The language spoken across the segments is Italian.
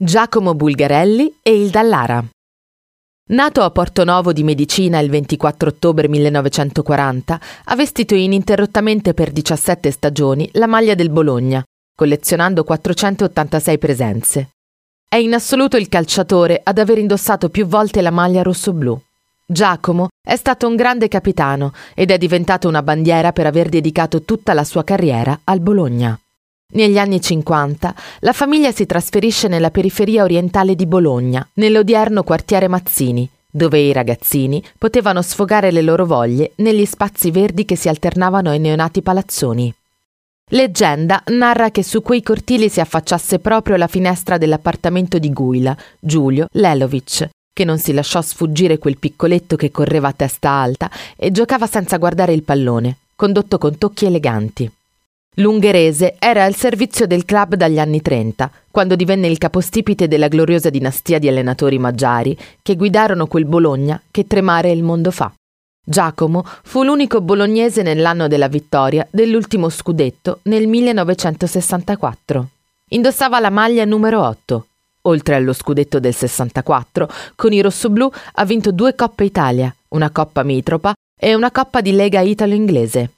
Giacomo Bulgarelli e il Dallara. Nato a Porto Novo di Medicina il 24 ottobre 1940, ha vestito ininterrottamente per 17 stagioni la maglia del Bologna, collezionando 486 presenze. È in assoluto il calciatore ad aver indossato più volte la maglia rosso-blu. Giacomo è stato un grande capitano ed è diventato una bandiera per aver dedicato tutta la sua carriera al Bologna. Negli anni 50 la famiglia si trasferisce nella periferia orientale di Bologna, nell'odierno quartiere Mazzini, dove i ragazzini potevano sfogare le loro voglie negli spazi verdi che si alternavano ai neonati palazzoni. Leggenda narra che su quei cortili si affacciasse proprio la finestra dell'appartamento di Guila, Giulio Lelovic, che non si lasciò sfuggire quel piccoletto che correva a testa alta e giocava senza guardare il pallone, condotto con tocchi eleganti. L'ungherese era al servizio del club dagli anni 30, quando divenne il capostipite della gloriosa dinastia di allenatori maggiari che guidarono quel Bologna che tremare il mondo fa. Giacomo fu l'unico bolognese nell'anno della vittoria dell'ultimo scudetto nel 1964. Indossava la maglia numero 8. Oltre allo scudetto del 64, con i rossoblù ha vinto due Coppe Italia, una Coppa Mitropa e una Coppa di Lega Italo-Inglese.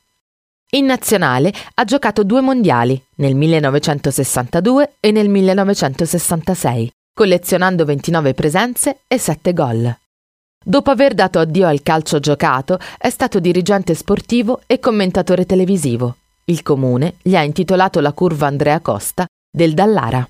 In nazionale ha giocato due mondiali, nel 1962 e nel 1966, collezionando 29 presenze e 7 gol. Dopo aver dato addio al calcio giocato, è stato dirigente sportivo e commentatore televisivo. Il comune gli ha intitolato la curva Andrea Costa del Dallara.